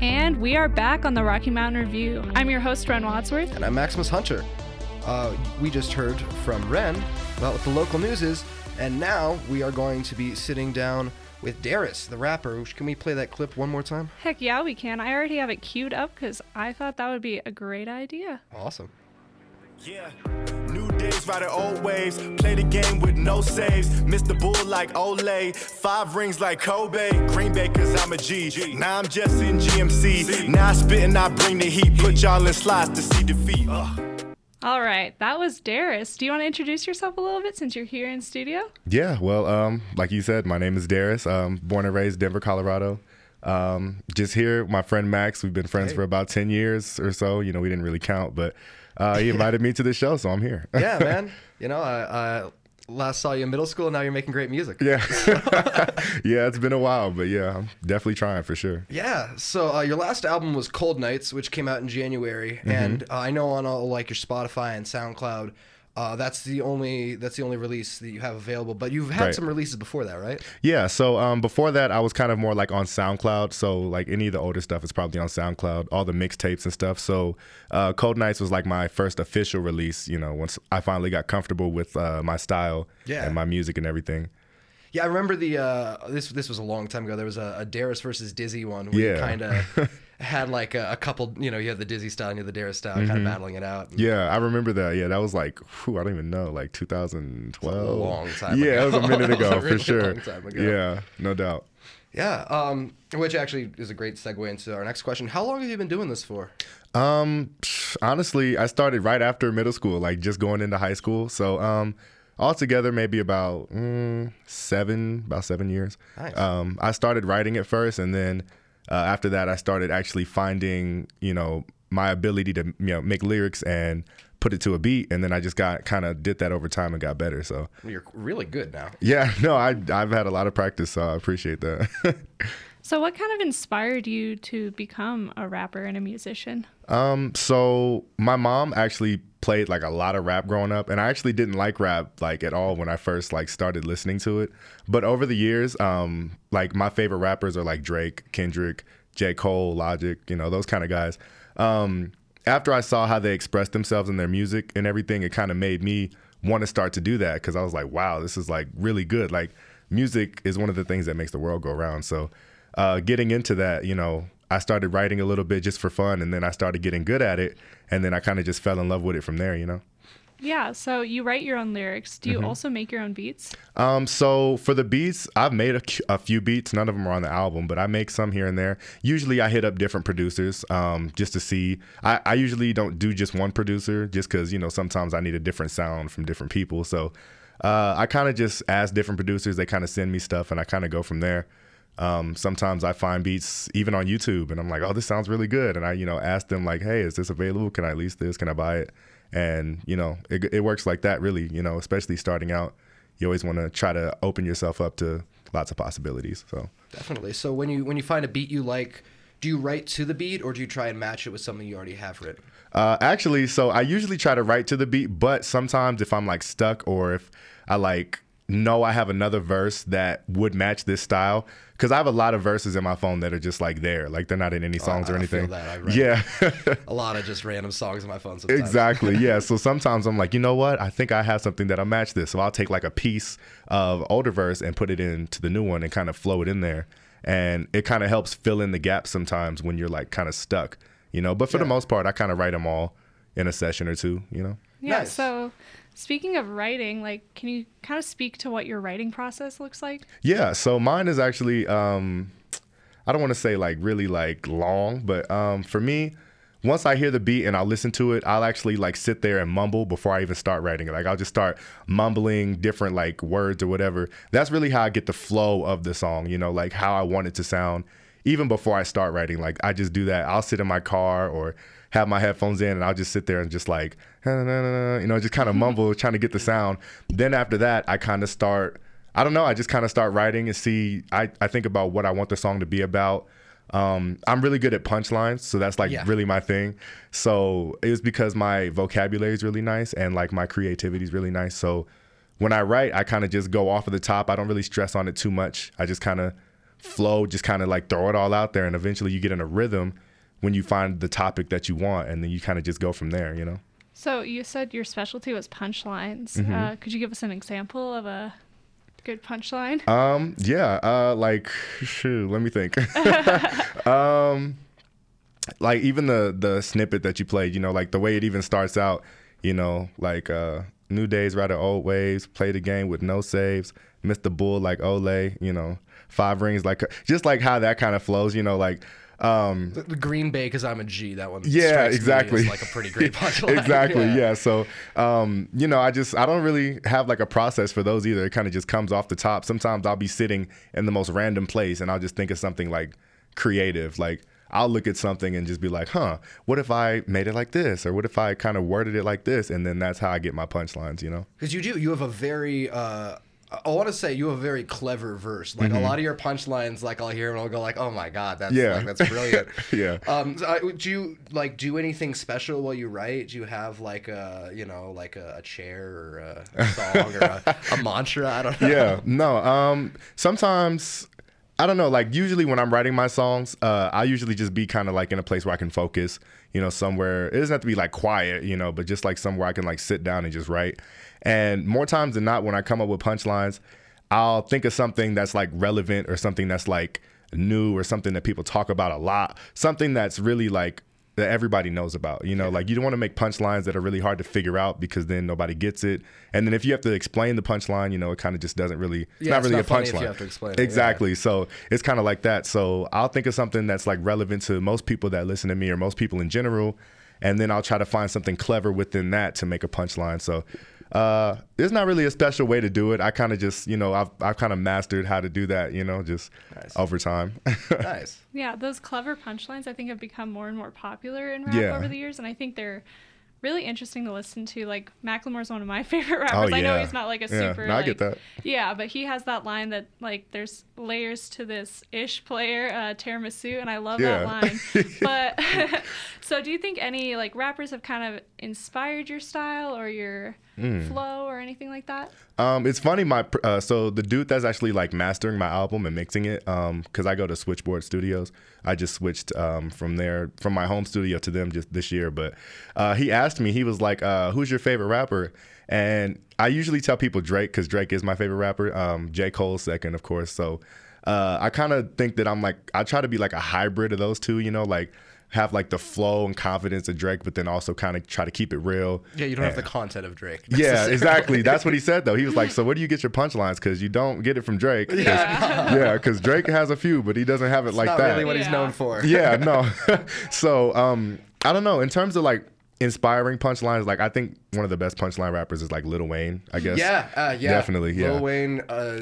And we are back on the Rocky Mountain Review. I'm your host, Ren Wadsworth. And I'm Maximus Hunter. Uh, we just heard from Ren about what the local news is, and now we are going to be sitting down with Darius, the rapper. Can we play that clip one more time? Heck yeah, we can. I already have it queued up because I thought that would be a great idea. Awesome. Yeah. New days, riding old waves. Play the game with no saves. Miss the bull like Olay. Five rings like Kobe. Green Bay, cause I'm a G. Now I'm just in GMC. Now I spit and I bring the heat. Put y'all in slots to see defeat. Ugh. All right, that was Darius. Do you want to introduce yourself a little bit since you're here in studio? Yeah, well, um, like you said, my name is Darius. Um, born and raised Denver, Colorado. Um, just here, my friend Max. We've been friends Hey. for about ten years or so. You know, we didn't really count, but uh, he invited me to the show, so I'm here. Yeah, man. You know, I, I last saw you in middle school, and now you're making great music. yeah, yeah. It's been a while, but yeah, I'm definitely trying for sure. Yeah. So uh, your last album was Cold Nights, which came out in January, Mm-hmm. and uh, I know on all like your Spotify and SoundCloud, uh, that's the only that's the only release that you have available. But you've had Right. some releases before that, right? Yeah, so um, before that, I was kind of more like on SoundCloud. So like any of the older stuff is probably on SoundCloud, all the mixtapes and stuff. So uh, Cold Nights was like my first official release. You know, once I finally got comfortable with uh, my style Yeah. and my music and everything. Yeah, I remember the uh, this this was a long time ago. There was a, a Darius versus Dizzy one where you kind of had like a, a couple. You know, you had the Dizzy style and you had the Darius style, kind of battling it out. Mm-hmm. Yeah, I remember that. Yeah, that was like, whew, I don't even know, like 2012. long time Yeah, ago. it was a minute was a ago really for sure. ago. Yeah, no doubt. Yeah, um, which actually is a great segue into our next question. How long have you been doing this for? Um, honestly, I started right after middle school, like just going into high school. So, um, altogether, maybe about mm, seven, about seven years. Nice. Um, I started writing it first, and then uh, after that, I started actually finding, you know, my ability to, you know, make lyrics and put it to a beat, and then I just got kind of did that over time and got better. So, You're really good now. yeah, no, I I've had a lot of practice, so I appreciate that. So, what kind of inspired you to become a rapper and a musician? Um, so my mom actually played like a lot of rap growing up, and I actually didn't like rap like at all when I first like started listening to it. But over the years, um, like my favorite rappers are like Drake, Kendrick, J. Cole, Logic, you know, those kind of guys. Um, after I saw how they expressed themselves in their music and everything, it kind of made me want to start to do that because I was like, wow, this is like really good. Like music is one of the things that makes the world go round. So uh, getting into that, you know, I started writing a little bit just for fun, and then I started getting good at it, and then I kind of just fell in love with it from there, you know. Yeah, so you write your own lyrics. Do you also make your own beats? Um, so for the beats, I've made a, a few beats. None of them are on the album, but I make some here and there. Usually, I hit up different producers um, just to see. I, I usually don't do just one producer, just because you know sometimes I need a different sound from different people. So uh, I kind of just ask different producers. They kind of send me stuff, and I kind of go from there. Um, sometimes I find beats even on YouTube, and I'm like, "Oh, this sounds really good," and I, you know, ask them like, "Hey, is this available? Can I lease this? Can I buy it?" And you know, it, it works like that, really. You know, especially starting out, you always want to try to open yourself up to lots of possibilities. So, Definitely. So when you when you find a beat you like, do you write to the beat or do you try and match it with something you already have written? uh, actually, so I usually try to write to the beat, but sometimes if I'm like stuck or if I like know I have another verse that would match this style, because I have a lot of verses in my phone that are just like there, like they're not in any oh, songs I- or I feel anything. that. I yeah. A lot of just random songs in my phone sometimes. Exactly. Yeah. So sometimes I'm like, you know what? I think I have something that'll match this. So I'll take like a piece of older verse and put it into the new one and kind of flow it in there. And it kind of helps fill in the gaps sometimes when you're like kind of stuck, you know. But for the most part, I kind of write them all in a session or two, you know. Yeah, Nice. so speaking of writing, like, can you kind of speak to what your writing process looks like? Yeah, so mine is actually um I don't want to say like really like long, but um for me, once I hear the beat and I'll listen to it, I'll actually like sit there and mumble before I even start writing it. Like I'll just start mumbling different like words or whatever. That's really how I get the flow of the song, you know, like how I want it to sound even before I start writing. Like I just do that. I'll sit in my car or have my headphones in and I'll just sit there and just like you know, just kind of mumble trying to get the sound. Then after that, I kind of start I don't know. I just kind of start writing and see. I, I think about what I want the song to be about. Um, I'm really good at punchlines, so that's like Yeah. really my thing. So it was because my vocabulary is really nice and like my creativity is really nice. So when I write, I kind of just go off of the top. I don't really stress on it too much. I just kind of flow, just kind of like throw it all out there, and eventually you get in a rhythm when you find the topic that you want, and then you kind of just go from there. You know. So you said your specialty was punchlines. Mm-hmm. Uh, could you give us an example of a good punchline? Um, yeah, uh, like, shoot, let me think. um, like even the the snippet that you played, you know, like the way it even starts out, you know, like uh, new days rather old ways, play the game with no saves, miss the bull like Ole, you know, five rings like just like how that kind of flows, you know, like. Um, The, the Green Bay because I'm a G. That one. yeah, exactly. like a pretty great punchline. exactly. Yeah. So, um, you know, I just I don't really have like a process for those either. It kind of just comes off the top. Sometimes I'll be sitting in the most random place and I'll just think of something like creative. Like I'll look at something and just be like, huh, what if I made it like this, or what if I kind of worded it like this, and then that's how I get my punchlines. You know. Because you do, you have a very, uh, I want to say you have a very clever verse. Like a lot of your punchlines, like I'll hear and I'll go like, oh my god, that's Yeah. like, that's brilliant. Yeah. Um, so I- do you like do anything special while you write? Do you have like a, you know, like a, a chair or a, a song or a, a mantra? I don't know. yeah no um sometimes i don't know like usually when i'm writing my songs uh i usually just be kind of like in a place where i can focus you know somewhere it doesn't have to be like quiet you know but just like somewhere i can like sit down and just write and more times than not when i come up with punchlines i'll think of something that's like relevant or something that's like new or something that people talk about a lot something that's really like that everybody knows about. You know, like you don't want to make punchlines that are really hard to figure out because then nobody gets it. And then if you have to explain the punchline, you know, it kind of just doesn't really. It's Yeah, not it's really not a punchline. you have to explain it, yeah. exactly. So it's kind of like that. So I'll think of something that's like relevant to most people that listen to me or most people in general, and then I'll try to find something clever within that to make a punchline. So. Uh, there's not really a special way to do it. I kind of just, you know, I've, I've kind of mastered how to do that, you know, just Nice. over time. Nice. Yeah, those clever punchlines I think have become more and more popular in rap Yeah. over the years, and I think they're really interesting to listen to. Like Macklemore's one of my favorite rappers. I know Oh, he's not like a Yeah, super. no, I like, get that. Yeah, but he has that line that like there's layers to this ish player, uh, tiramisu, and I love that line. but so, do you think any like rappers have kind of inspired your style or your Hmm. flow or anything like that? Um, it's funny. My uh, so the dude that's actually like mastering my album and mixing it, um, because I go to Switchboard Studios. I just switched um from there from my home studio to them just this year. But uh, he asked me, he was like, uh, "Who's your favorite rapper?" And I usually tell people Drake because Drake is my favorite rapper. Um, J Cole's second, of course. So uh, I kind of think that I'm like I try to be like a hybrid of those two. You know, like have like the flow and confidence of Drake, but then also kind of try to keep it real. Yeah, you don't have the content of Drake. yeah, exactly. That's what he said though. He was like, "So where do you get your punchlines? Because you don't get it from Drake." 'Cause- yeah, because Drake has a few, but he doesn't have it like Not that. really what he's known for. yeah, no. so um, I don't know. In terms of like inspiring punchlines, like I think one of the best punchline rappers is like Lil Wayne. I guess. Yeah, uh, yeah, Definitely, yeah. Lil Wayne, uh,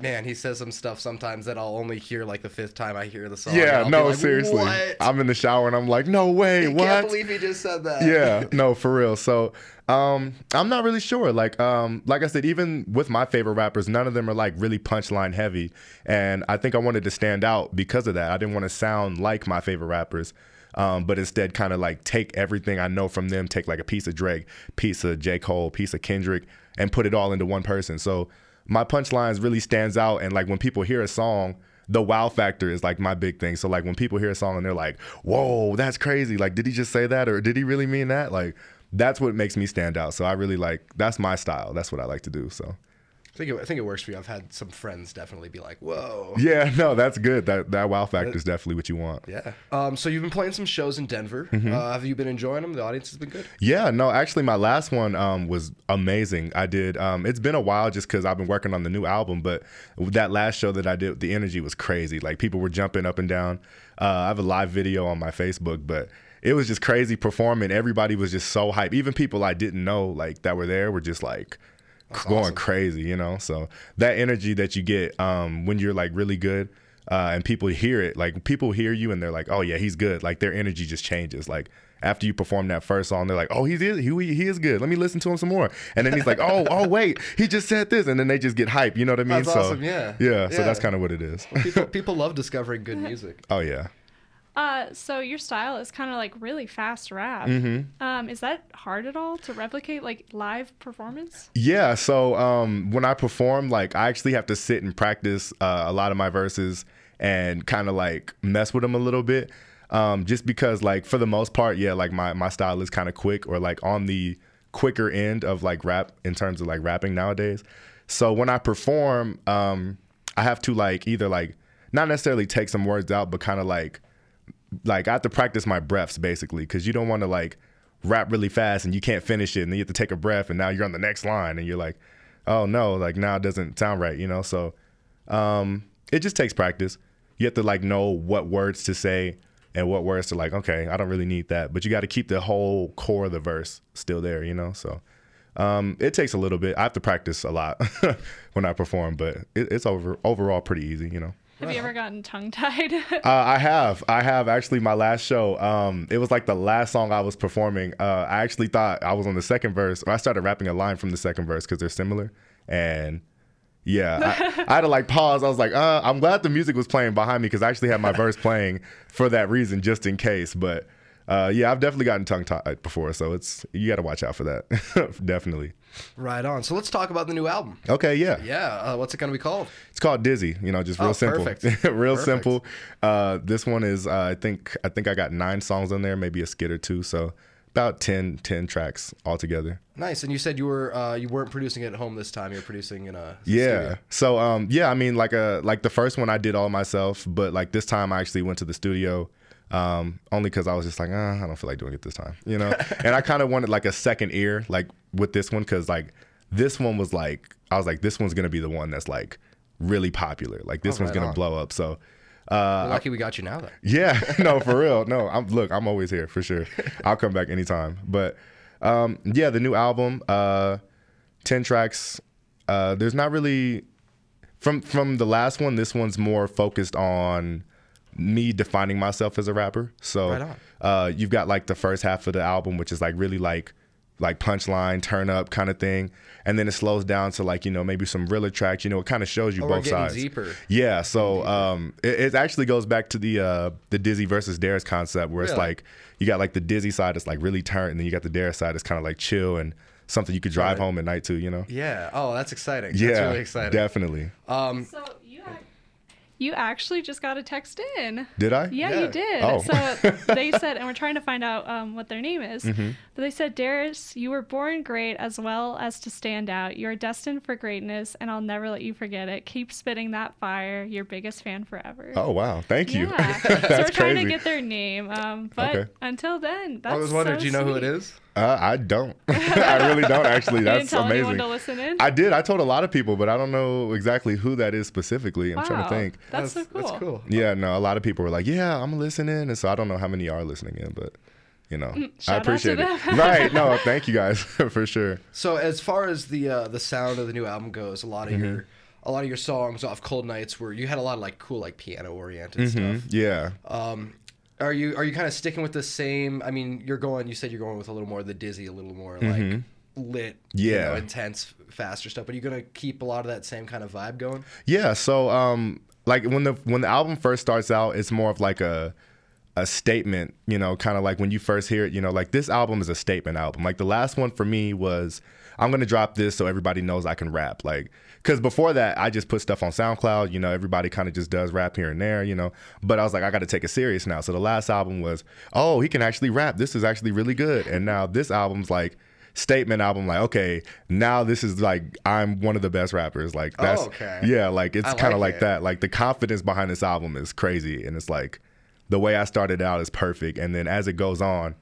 man, he says some stuff sometimes that I'll only hear like the fifth time I hear the song. Yeah, no, like, seriously. What? I'm in the shower and I'm like, no way, I what? can't believe he just said that. yeah no for real so um i'm not really sure like um like i said even with my favorite rappers none of them are like really punchline heavy and i think i wanted to stand out because of that i didn't want to sound like my favorite rappers um, but instead kind of like take everything i know from them take like a piece of drake piece of j cole piece of kendrick and put it all into one person so my punchlines really stands out and like when people hear a song the wow factor is like my big thing. So like when people hear a song and they're like, "Whoa, that's crazy!" Like, did he just say that, or did he really mean that? Like, that's what makes me stand out. So I really like that's my style. That's what I like to do. So I think it, I think it works for you. I've had some friends definitely be like, "Whoa." yeah, no, that's good. That that wow factor is definitely what you want. Yeah. Um, so you've been playing some shows in Denver. Mm-hmm. Uh, have you been enjoying them? The audience has been good. Yeah, no, actually, my last one um, was amazing. I did. Um, it's been a while just because I've been working on the new album, but that last show that I did, the energy was crazy. Like people were jumping up and down. Uh, I have a live video on my Facebook, but it was just crazy performing. Everybody was just so hype. Even people I didn't know like that were there were just like going awesome. crazy, you know. So that energy that you get um, when you're like really good. Uh, and people hear it, like people hear you and they're like, "Oh yeah, he's good." Like their energy just changes. Like after you perform that first song, they're like, "Oh, he's he, he is good. Let me listen to him some more." And then he's like, "Oh, oh, wait, he just said this," and then they just get hype. You know what I mean? That's so awesome, yeah. yeah. So that's kind of what it is. people, people love discovering good music. oh yeah. Uh, so your style is kind of like really fast rap. Mm-hmm. Um, is that hard at all to replicate like live performance? Yeah, so um, when I perform, like I actually have to sit and practice uh, a lot of my verses and kind of like mess with them a little bit, um, just because like for the most part, yeah, like my my style is kind of quick or like on the quicker end of like rap in terms of like rapping nowadays. So when I perform, um, I have to like either like not necessarily take some words out, but kind of like like I have to practice my breaths basically because you don't want to like rap really fast and you can't finish it and then you have to take a breath and now you're on the next line and you're like, oh no, like now it doesn't sound right, you know? So um, it just takes practice. You have to like know what words to say and what words to like, okay, I don't really need that. But you got to keep the whole core of the verse still there, you know? So um, it takes a little bit. I have to practice a lot when I perform, but it, it's over overall pretty easy, you know? Have you ever gotten tongue tied? Uh, I have. I have actually. My last show, um, it was like the last song I was performing. Uh, I actually thought I was on the second verse. Or I started rapping a line from the second verse because they're similar. And yeah, I, I had to like pause. I was like, uh, I'm glad the music was playing behind me because I actually had my verse playing for that reason, just in case. But uh, yeah, I've definitely gotten tongue tied before, so it's you got to watch out for that. definitely. Right on. So let's talk about the new album. Okay. Yeah. Yeah. Uh, what's it going to be called? It's called Dizzy. You know, just real Oh, simple. perfect. real Perfect. simple. Uh, this one is uh, I think I think I got nine songs on there, maybe a skit or two. So about 10, 10 tracks altogether. Nice. And you said you were uh, you weren't producing it at home this time. You're producing in a Yeah. studio. So um yeah, I mean like uh like the first one I did all myself, but like this time I actually went to the studio. Um, only because I was just like, uh, I don't feel like doing it this time, you know. and I kind of wanted like a second ear, like with this one, because like this one was like, I was like, this one's gonna be the one that's like really popular, like this Oh, one's right gonna on. blow up. So, uh, lucky we got you now. Then. yeah, no, for real. No, I'm look, I'm always here for sure. I'll come back anytime. But um, yeah, the new album, uh, ten tracks. Uh, there's not really from from the last one. This one's more focused on me defining myself as a rapper. So Right uh, you've got like the first half of the album, which is like really like like punchline, turn up kind of thing, and then it slows down to like you know maybe some realer tracks. You know, it kind of shows you Oh, we're both sides. deeper. Yeah, so um, it, it actually goes back to the uh, the Dizzy versus Darius concept, where it's like you got like the Dizzy side that's like really turned, and then you got the Darius side that's kind of like chill and something you could drive Right. home at night to. You know? Yeah. Oh, that's exciting. Yeah, That's really exciting. definitely. Um, so you actually just got a text in. Did I? Yeah, Yeah. you did. Oh. So they said, and we're trying to find out um, what their name is. Mm-hmm. But they said, Darius, you were born great as well as to stand out. You are destined for greatness, and I'll never let you forget it. Keep spitting that fire. Your biggest fan forever. Oh wow, thank you. Yeah. so we're trying crazy. to get their name. Um, but Okay. until then, that's I was wondering, so do you know who it sweet. is? Uh, I don't. I really don't actually. You That's didn't tell amazing. to listen in. I did. I told a lot of people, but I don't know exactly who that is specifically. I'm trying to think. That's, so cool. That's cool. Yeah, no, a lot of people were like, "Yeah, I'm listening," and so I don't know how many are listening in, but you know, I Mm, shout out to appreciate it. right? No, thank you guys for sure. So as far as the uh, the sound of the new album goes, a lot of Mm-hmm. your a lot of your songs off Cold Nights were you had a lot of like cool like piano oriented Mhm, stuff. Yeah. Um, are you are you kind of sticking with the same? I mean, you're going. You said you're going with a little more of the dizzy, a little more like lit, you Mm-hmm. Yeah. know, intense, faster stuff. But are you gonna keep a lot of that same kind of vibe going? Yeah, so um like when the when the album first starts out, it's more of like a a statement, you know, kind of like when you first hear it, you know, like this album is a statement album. Like the last one for me was I'm going to drop this so everybody knows I can rap. Like cuz before that I just put stuff on SoundCloud, you know, everybody kind of just does rap here and there, you know. But I was like I got to take it serious now. So the last album was, "Oh, he can actually rap. This is actually really good." And now this album's like statement album like okay now this is like i'm one of the best rappers like that's Oh, okay. yeah like it's kind of like like it. that like the confidence behind this album is crazy and it's like the way i started out is perfect and then as it goes on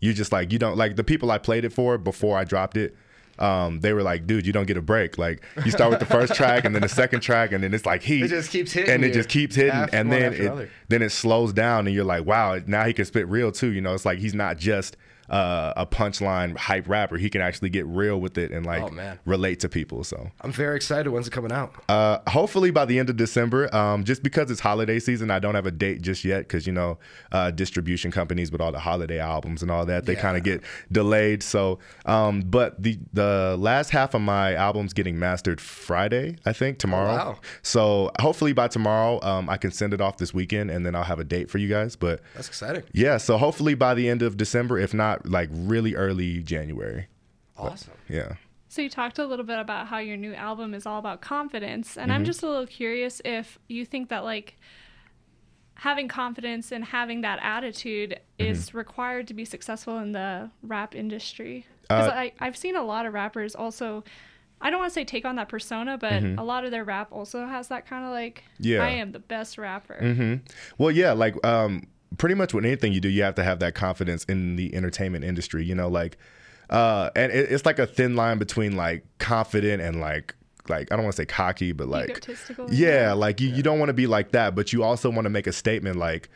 you just like you don't like the people i played it for before i dropped it um, they were like, dude, you don't get a break. Like you start with the first track and then the second track and then it's like he It just keeps hitting And it just keeps hitting. after and then it, another. then it slows down and you're like, wow, now he can spit real too. You know, it's like he's not just uh, a punchline hype rapper. He can actually get real with it and like Oh, man. relate to people. So I'm very excited. When's it coming out? uh, hopefully by the end of December. Um, just because it's holiday season, I don't have a date just yet because you know uh, distribution companies with all the holiday albums and all that they Yeah. kind of get delayed. So, um, but the the last half of my album's getting mastered Friday, I think tomorrow. wow. So hopefully by tomorrow, um, I can send it off this weekend and then I'll have a date for you guys. But That's exciting. yeah, so hopefully by the end of December, if not like really early January. Awesome. Yeah. So you talked a little bit about how your new album is all about confidence, and Mm-hmm. I'm just a little curious if you think that like having confidence and having that attitude Mm-hmm. is required to be successful in the rap industry. Because Uh, I I've seen a lot of rappers also. I don't want to say take on that persona, but a lot of their rap also has that kind of like, Mm-hmm. Yeah. I am the best rapper. hmm Well, yeah, like um, pretty much with anything you do, you have to have that confidence in the entertainment industry. You know, like, uh, and it, it's like a thin line between like confident and like like I don't want to say cocky, but like Egotistical, yeah, like you, you don't want to be like that, but you also want to make a statement like.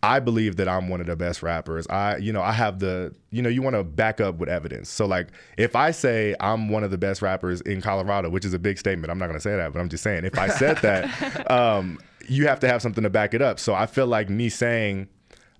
I believe that I'm one of the best rappers. I, you know, I have the, you know, you want to back up with evidence. So like, if I say I'm one of the best rappers in Colorado, which is a big statement, I'm not gonna say that, but I'm just saying, if I said that, um, you have to have something to back it up. So I feel like me saying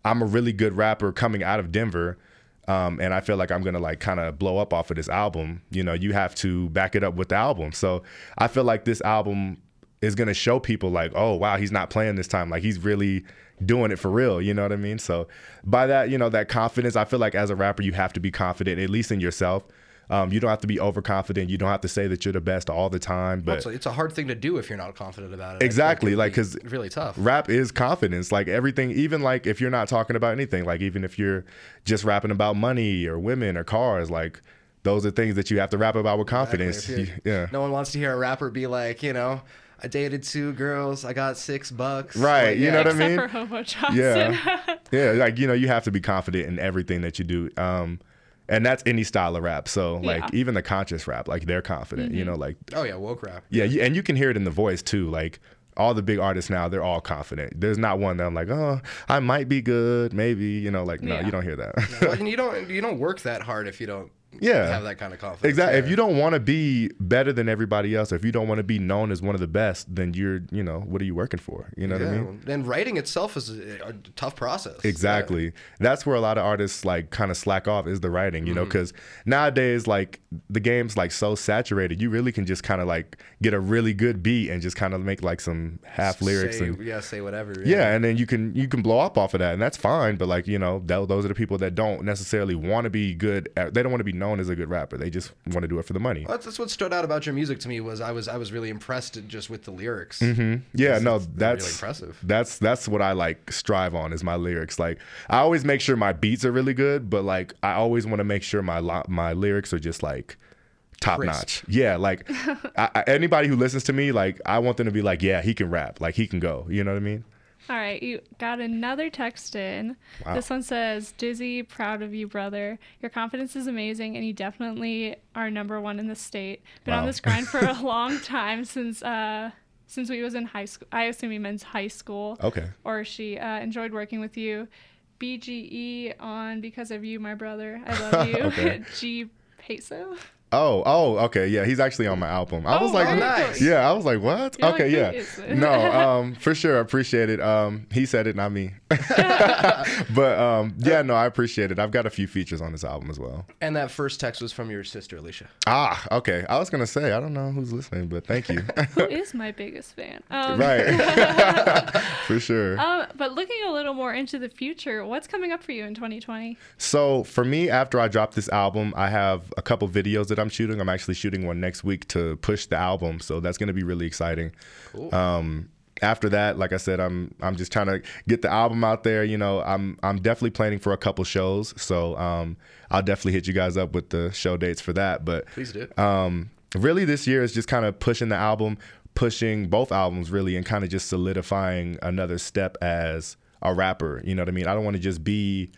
I'm a really good rapper coming out of Denver, um, and I feel like I'm gonna like kind of blow up off of this album. You know, you have to back it up with the album. So I feel like this album is gonna show people like, oh wow, he's not playing this time. Like he's really doing it for real. You know what I mean? So by that, you know, that confidence, I feel like as a rapper, you have to be confident, at least in yourself. Um, you don't have to be overconfident. You don't have to say that you're the best all the time. But It's a, it's a hard thing to do if you're not confident about it. Exactly, it'd like, be 'cause really tough. rap is confidence like everything even like if you're not talking about anything like even if you're just rapping about money or women or cars like those are things that you have to rap about with confidence If you- yeah No one wants to hear a rapper be like, you know, I dated two girls, I got six bucks. Right, you know what I mean? for Hobo Johnson. yeah yeah like you know you have to be confident in everything that you do um and that's any style of rap so like Yeah. even the conscious rap like they're confident you mm-hmm. know like Oh yeah, woke rap. yeah you, and you can hear it in the voice too like all the big artists now they're all confident there's not one that i'm like oh i might be good maybe you know like no Yeah. you don't hear that Well, and you don't you don't work that hard if you don't Yeah. have that kind of confidence. Exactly. If you don't want to be better than everybody else, or if you don't want to be known as one of the best, then you're, you know, what are you working for? You know what I mean? And writing itself is a, a tough process. Exactly. That's where a lot of artists like kind of slack off is the writing, you know, Mm-hmm. because nowadays like the game's like so saturated, you really can just kind of like get a really good beat and just kind of make like some half lyrics Say, and yeah, say whatever. yeah, and then you can you can blow up off of that, and that's fine. But like you know, tho- those are the people that don't necessarily want to be good. At, they don't want to be known as a good rapper. They just want to do it for the money. Well, that's, that's what stood out about your music to me was I was I was really impressed just with the lyrics. Mm-hmm. Yeah, no, that's really impressive. That's that's what I like strive on is my lyrics. Like I always make sure my beats are really good, but like I always want to make sure my lo- my lyrics are just like top Crisp. notch. Yeah, like I, I, anybody who listens to me, like I want them to be like, yeah, he can rap, like he can go. You know what I mean? All right, you got another text in. Wow. This one says, Dizzy, proud of you, brother. Your confidence is amazing, and you definitely are number one in the state. Been on this grind for a long time since uh since we was in high school. I assume he means high school. Okay. Or she uh, enjoyed working with you. BGE on because of you, my brother. I love you. Okay. G peso. Oh, oh, okay, yeah, he's actually on my album. I was Oh, like, very nice. yeah, I was like, what? You're okay, like, yeah, no, um, for sure, I appreciate it. Um, he said it, not me, but um, yeah, no, I appreciate it. I've got a few features on this album as well. And that first text was from your sister Alicia. Ah, okay. I was gonna say I don't know who's listening, but thank you. Who is my biggest fan? Um, right, for sure. Um, but looking a little more into the future, what's coming up for you in 2020? So for me, after I drop this album, I have a couple videos that I'm shooting. I'm actually shooting one next week to push the album, so that's gonna be really exciting. Cool. Um, after that, like I said, I'm I'm just trying to get the album out there. You know, I'm I'm definitely planning for a couple shows, so um, I'll definitely hit you guys up with the show dates for that. But Please do. um, really this year is just kind of pushing the album, pushing both albums really, and kind of just solidifying another step as a rapper. You know what I mean? I don't want to just be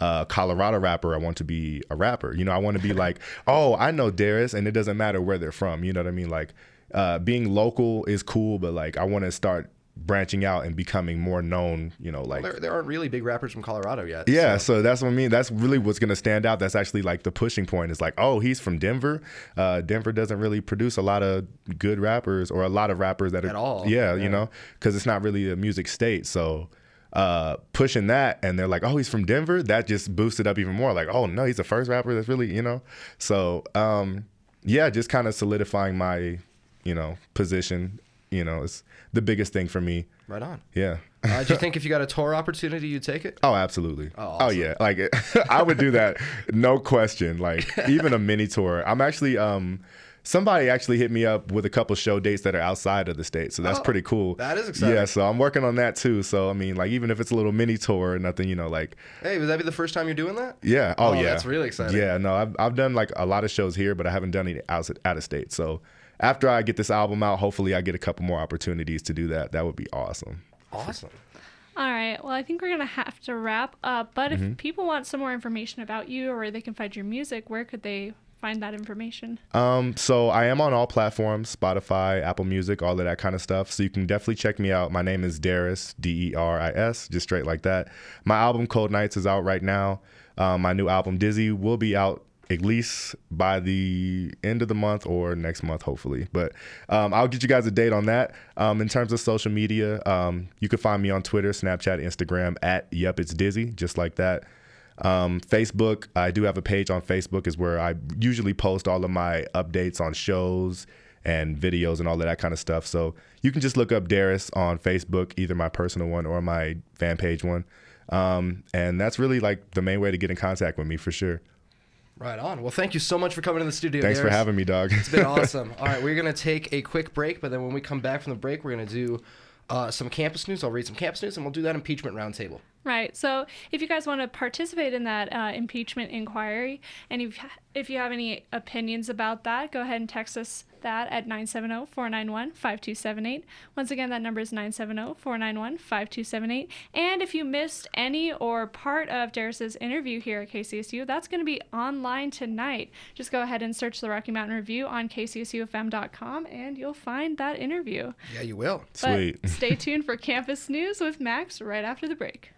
a Colorado rapper. I want to be a rapper. You know, I want to be like, oh, I know Darius, and it doesn't matter where they're from. You know what I mean? Like, uh, being local is cool, but like, I want to start branching out and becoming more known. You know, like There, there aren't really big rappers from Colorado yet. yeah, so- so that's what I mean. That's really what's going to stand out. That's actually like the pushing point. Is like, oh, he's from Denver. Uh, Denver doesn't really produce a lot of good rappers or a lot of rappers that are At all, Yeah, yeah. you know, because it's not really a music state. So uh, pushing that, and they're like, oh, he's from Denver. That just boosted up even more. Like, oh no, he's the first rapper that's really, you know. So um, yeah, just kind of solidifying my, you know, position. You know, it's the biggest thing for me. Right on. Yeah. Uh, do you think if you got a tour opportunity, you'd take it? Oh, absolutely. Oh, Oh, yeah. Like I would do that, no question. Like even a mini tour. I'm actually um somebody actually hit me up with a couple show dates that are outside of the state, so that's Oh, pretty cool. that is exciting. Yeah, so I'm working on that too. So I mean, like even if it's a little mini tour or nothing, you know, like Hey, would that be the first time you're doing that? yeah. Oh, Oh, yeah. that's really exciting. Yeah. No, I've I've done like a lot of shows here, but I haven't done any out out of state. So after I get this album out, hopefully I get a couple more opportunities to do that. That would be awesome. Awesome. All right. Well, I think we're going to have to wrap up. But Mm-hmm. if people want some more information about you or where they can find your music, where could they find that information? Um, so I am on all platforms, Spotify, Apple Music, all of that kind of stuff. So you can definitely check me out. My name is Darius, D E R I S, just straight like that. My album Cold Nights is out right now. Um, my new album Dizzy will be out at least by the end of the month or next month, hopefully. But um, I'll get you guys a date on that. Um, in terms of social media, um, you can find me on Twitter, Snapchat, Instagram at Yup It's Dizzy, just like that. Um, Facebook, I do have a page on Facebook, is where I usually post all of my updates on shows and videos and all of that kind of stuff. So you can just look up Darius on Facebook, either my personal one or my fan page one. Um, and that's really like the main way to get in contact with me for sure. Right on. Well, thank you so much for coming to the studio. Thanks for having me, dog. It's been awesome. All right, we're gonna take a quick break, but then when we come back from the break, we're gonna do uh, some campus news. I'll read some campus news, and we'll do that impeachment roundtable. Right. So if you guys want to participate in that uh, impeachment inquiry, and if, if you have any opinions about that, go ahead and text us that at 970 491 5278. Once again, that number is 970 491 5278. And if you missed any or part of Darius's interview here at KCSU, that's going to be online tonight. Just go ahead and search the Rocky Mountain Review on kcsufm.com and you'll find that interview. Yeah, you will. But Sweet. stay tuned for campus news with Max right after the break.